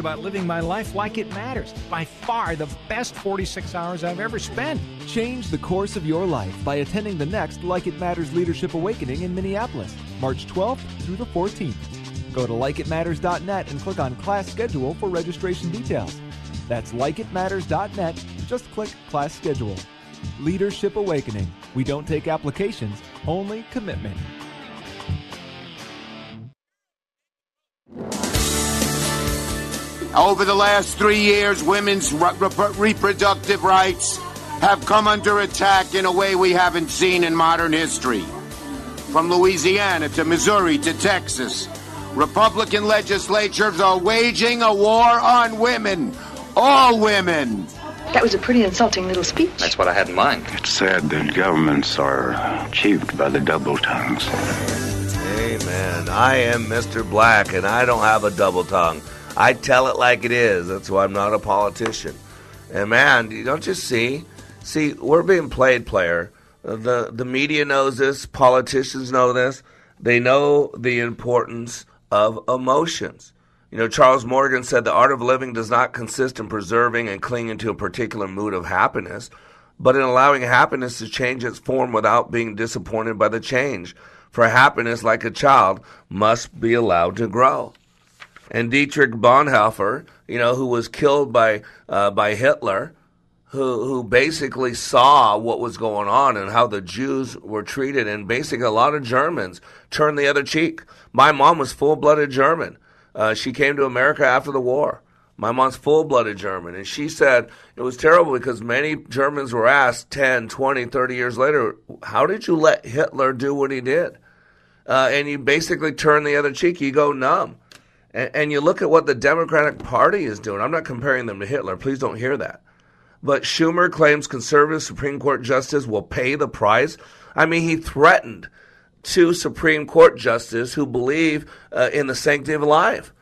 S19: about living my life like it matters. By far the best 46 hours I've ever spent.
S20: Change the course of your life by attending the next Like It Matters Leadership Awakening in Minneapolis, March 12th through the 14th. Go to likeitmatters.net and click on class schedule for registration details. That's likeitmatters.net. Just click class schedule. Leadership Awakening. We don't take applications, only commitment.
S29: Over the last three years, women's re- re- reproductive rights have come under attack in a way we haven't seen in modern history. From Louisiana to Missouri to Texas, Republican legislatures are waging a war on women. All women.
S30: That was a pretty insulting little speech.
S31: That's what I had in mind.
S32: It's sad that governments are achieved by the double tongues.
S16: Amen. and I am Mr. Black, and I don't have a double tongue. I tell it like it is. That's why I'm not a politician. And man, don't you see? See, we're being played, player. The the media knows this. Politicians know this. They know the importance of emotions. You know, Charles Morgan said the art of living does not consist in preserving and clinging to a particular mood of happiness, but in allowing happiness to change its form without being disappointed by the change. For happiness, like a child, must be allowed to grow. And Dietrich Bonhoeffer, you know, who was killed by uh, by Hitler, who who basically saw what was going on and how the Jews were treated, and basically a lot of Germans turned the other cheek. My mom was full blooded German. Uh, she came to America after the war. My mom's full blooded German. And she said it was terrible because many Germans were asked 10, 20, 30 years later, how did you let Hitler do what he did? Uh, and you basically turn the other cheek, you go numb. And, and you look at what the Democratic Party is doing. I'm not comparing them to Hitler. Please don't hear that. But Schumer claims conservative Supreme Court justice will pay the price. I mean, he threatened two Supreme Court justices who believe uh, in the sanctity of life.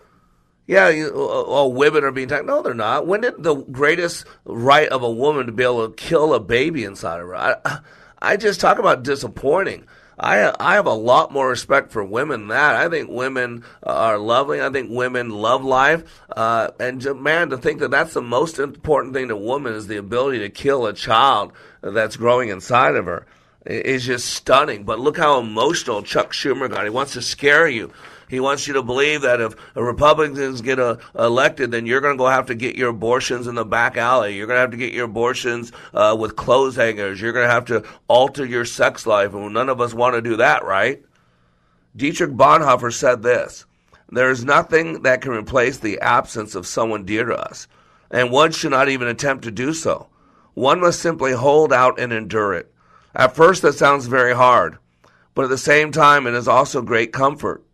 S16: Yeah, you, all women are being attacked. No, they're not. When did the greatest right of a woman to be able to kill a baby inside of her? I, I just talk about disappointing. I I have a lot more respect for women than that. I think women are lovely. I think women love life. Uh, and man, to think that that's the most important thing to a woman is the ability to kill a child that's growing inside of her is just stunning. But look how emotional Chuck Schumer got. He wants to scare you. He wants you to believe that if Republicans get elected, then you're going to go have to get your abortions in the back alley. You're going to have to get your abortions uh, with clothes hangers. You're going to have to alter your sex life. And none of us want to do that, right? Dietrich Bonhoeffer said this There is nothing that can replace the absence of someone dear to us, and one should not even attempt to do so. One must simply hold out and endure it. At first, that sounds very hard, but at the same time, it is also great comfort.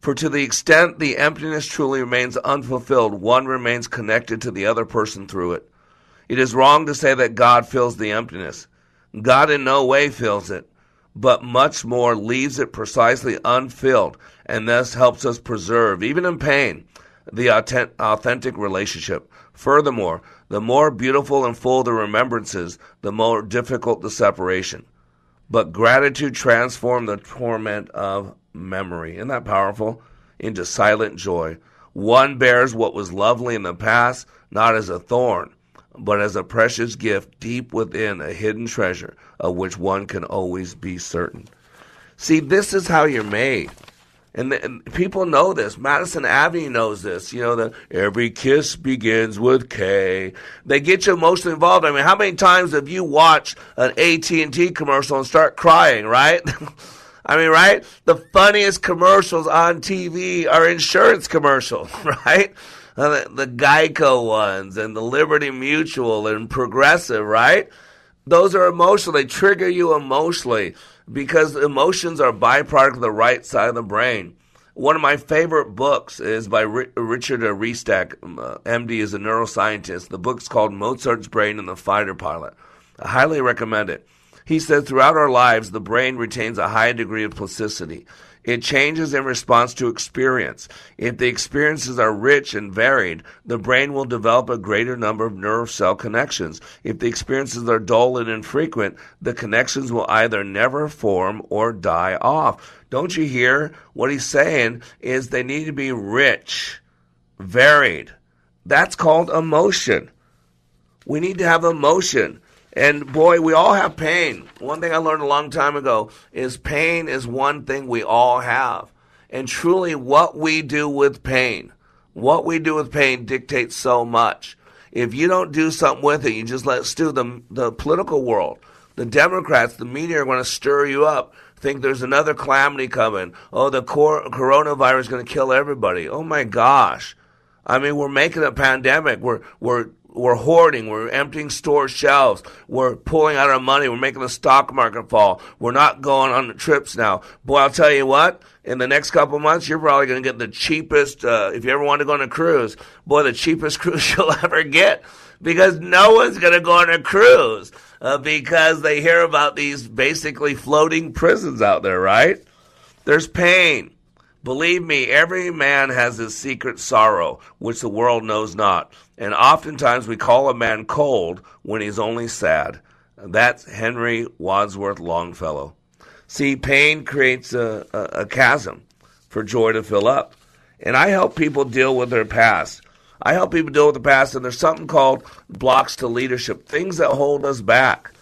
S16: For to the extent the emptiness truly remains unfulfilled, one remains connected to the other person through it. It is wrong to say that God fills the emptiness. God in no way fills it, but much more leaves it precisely unfilled, and thus helps us preserve, even in pain, the authentic relationship. Furthermore, the more beautiful and full the remembrances, the more difficult the separation. But gratitude transforms the torment of memory. Isn't that powerful? Into silent joy. One bears what was lovely in the past, not as a thorn, but as a precious gift deep within a hidden treasure of which one can always be certain. See, this is how you're made. And, the, and, people know this. Madison Avenue knows this. You know that every kiss begins with K. They get you emotionally involved. I mean, how many times have you watched an AT and T commercial and start crying? Right? I mean, right? The funniest commercials on TV are insurance commercials, right? Uh, the, the Geico ones and the Liberty Mutual and Progressive, right? Those are emotional. They trigger you emotionally because emotions are byproduct of the right side of the brain. One of my favorite books is by Richard Restak. Uh, MD is a neuroscientist. The book's called Mozart's Brain and the Fighter Pilot. I highly recommend it. He said throughout our lives, the brain retains a high degree of plasticity. It changes in response to experience. If the experiences are rich and varied, the brain will develop a greater number of nerve cell connections. If the experiences are dull and infrequent, the connections will either never form or die off. Don't you hear? What he's saying is they need to be rich, varied. That's called emotion. We need to have emotion. And boy, we all have pain. One thing I learned a long time ago is pain is one thing we all have. And truly, what we do with pain, what we do with pain dictates so much. If you don't do something with it, you just let stew the, the political world. The Democrats, the media are going to stir you up. Think there's another calamity coming. Oh, the cor- coronavirus is going to kill everybody. Oh my gosh. I mean, we're making a pandemic. We're, we're we're hoarding. We're emptying store shelves. We're pulling out our money. We're making the stock market fall. We're not going on trips now. Boy, I'll tell you what. In the next couple months, you're probably going to get the cheapest. Uh, if you ever want to go on a cruise, boy, the cheapest cruise you'll ever get because no one's going to go on a cruise uh, because they hear about these basically floating prisons out there. Right? There's pain. Believe me, every man has his secret sorrow, which the world knows not. And oftentimes we call a man cold when he's only sad. That's Henry Wadsworth Longfellow. See, pain creates a, a, a chasm for joy to fill up. And I help people deal with their past. I help people deal with the past, and there's something called blocks to leadership, things that hold us back.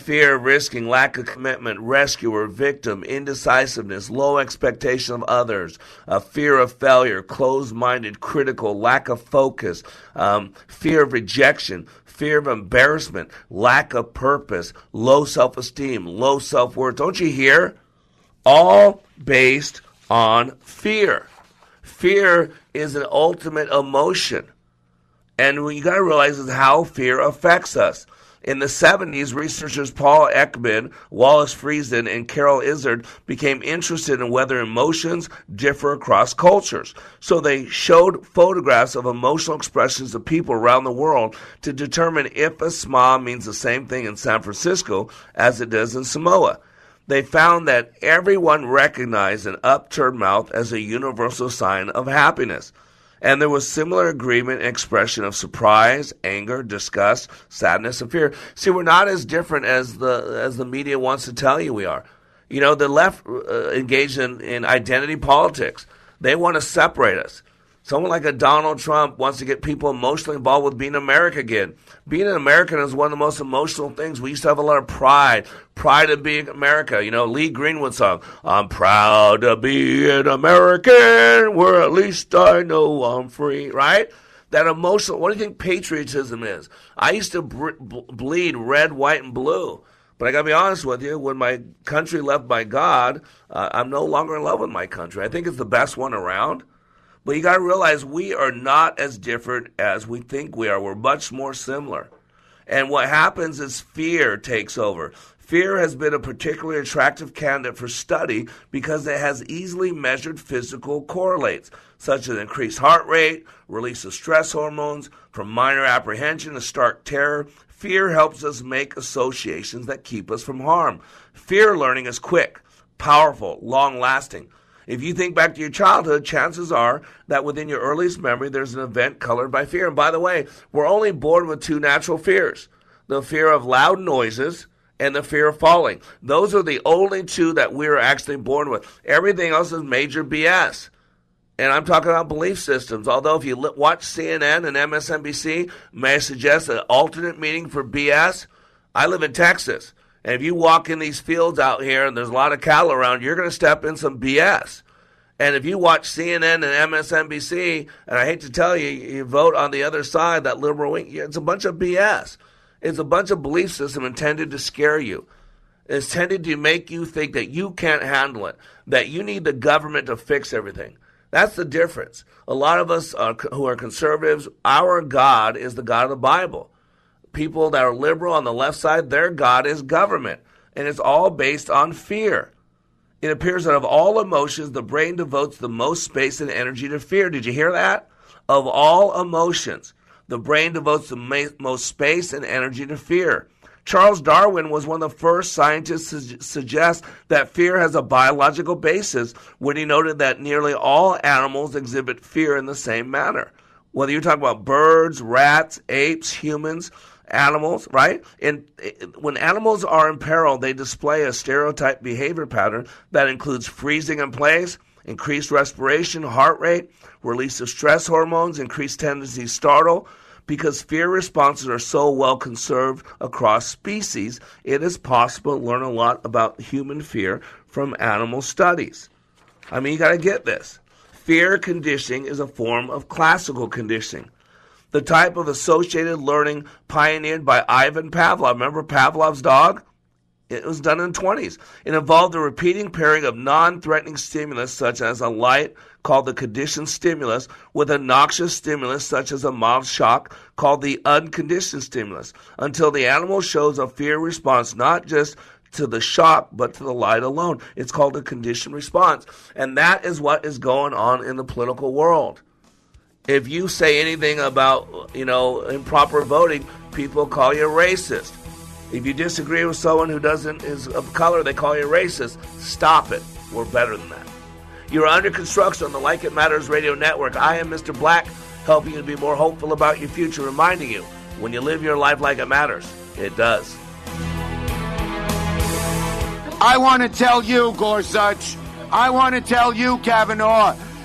S16: Fear of risking, lack of commitment, rescuer, victim, indecisiveness, low expectation of others, a fear of failure, closed minded, critical, lack of focus, um, fear of rejection, fear of embarrassment, lack of purpose, low self esteem, low self worth. Don't you hear? All based on fear. Fear is an ultimate emotion. And what you got to realize is how fear affects us. In the 70s, researchers Paul Ekman, Wallace Friesen, and Carol Izard became interested in whether emotions differ across cultures. So they showed photographs of emotional expressions of people around the world to determine if a smile means the same thing in San Francisco as it does in Samoa. They found that everyone recognized an upturned mouth as a universal sign of happiness and there was similar agreement and expression of surprise, anger, disgust, sadness, and fear. See, we're not as different as the as the media wants to tell you we are. You know, the left uh, engaged in, in identity politics. They want to separate us. Someone like a Donald Trump wants to get people emotionally involved with being American again. Being an American is one of the most emotional things. We used to have a lot of pride, pride of being America. You know, Lee Greenwood song, I'm proud to be an American, where at least I know I'm free, right? That emotional, what do you think patriotism is? I used to bleed red, white, and blue. But I got to be honest with you, when my country left my God, uh, I'm no longer in love with my country. I think it's the best one around. But you got to realize we are not as different as we think we are. We're much more similar. And what happens is fear takes over. Fear has been a particularly attractive candidate for study because it has easily measured physical correlates, such as increased heart rate, release of stress hormones, from minor apprehension to stark terror. Fear helps us make associations that keep us from harm. Fear learning is quick, powerful, long lasting. If you think back to your childhood, chances are that within your earliest memory, there's an event colored by fear. And by the way, we're only born with two natural fears the fear of loud noises and the fear of falling. Those are the only two that we're actually born with. Everything else is major BS. And I'm talking about belief systems. Although, if you watch CNN and MSNBC, may I suggest an alternate meaning for BS? I live in Texas. And if you walk in these fields out here and there's a lot of cattle around, you're going to step in some BS. And if you watch CNN and MSNBC, and I hate to tell you, you vote on the other side, that liberal wing, it's a bunch of BS. It's a bunch of belief system intended to scare you. It's intended to make you think that you can't handle it, that you need the government to fix everything. That's the difference. A lot of us are, who are conservatives, our God is the God of the Bible people that are liberal on the left side, their God is government. And it's all based on fear. It appears that of all emotions, the brain devotes the most space and energy to fear. Did you hear that? Of all emotions, the brain devotes the most space and energy to fear. Charles Darwin was one of the first scientists to suggest that fear has a biological basis when he noted that nearly all animals exhibit fear in the same manner. Whether you're talking about birds, rats, apes, humans, animals, right? And eh, when animals are in peril, they display a stereotype behavior pattern that includes freezing in place, increased respiration, heart rate, release of stress hormones, increased tendency to startle. Because fear responses are so well conserved across species, it is possible to learn a lot about human fear from animal studies. I mean, you got to get this. Fear conditioning is a form of classical conditioning the type of associated learning pioneered by Ivan Pavlov. Remember Pavlov's dog? It was done in the 20s. It involved a repeating pairing of non threatening stimulus, such as a light called the conditioned stimulus, with a noxious stimulus, such as a mild shock called the unconditioned stimulus, until the animal shows a fear response not just to the shock, but to the light alone. It's called a conditioned response. And that is what is going on in the political world if you say anything about, you know, improper voting, people call you racist. If you disagree with someone who doesn't is of color, they call you racist. Stop it. We're better than that. You're under construction on the Like It Matters Radio Network. I am Mr. Black, helping you to be more hopeful about your future, reminding you when you live your life like it matters, it does.
S29: I want to tell you, Gorsuch. I want to tell you, Kavanaugh.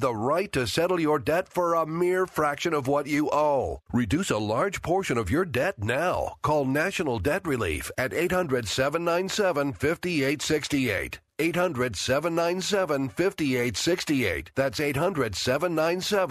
S31: have the right to settle your debt for a mere fraction of what you owe. Reduce a large portion of your debt now. Call National Debt Relief at 800 797 5868. 800 797 5868. That's 800 797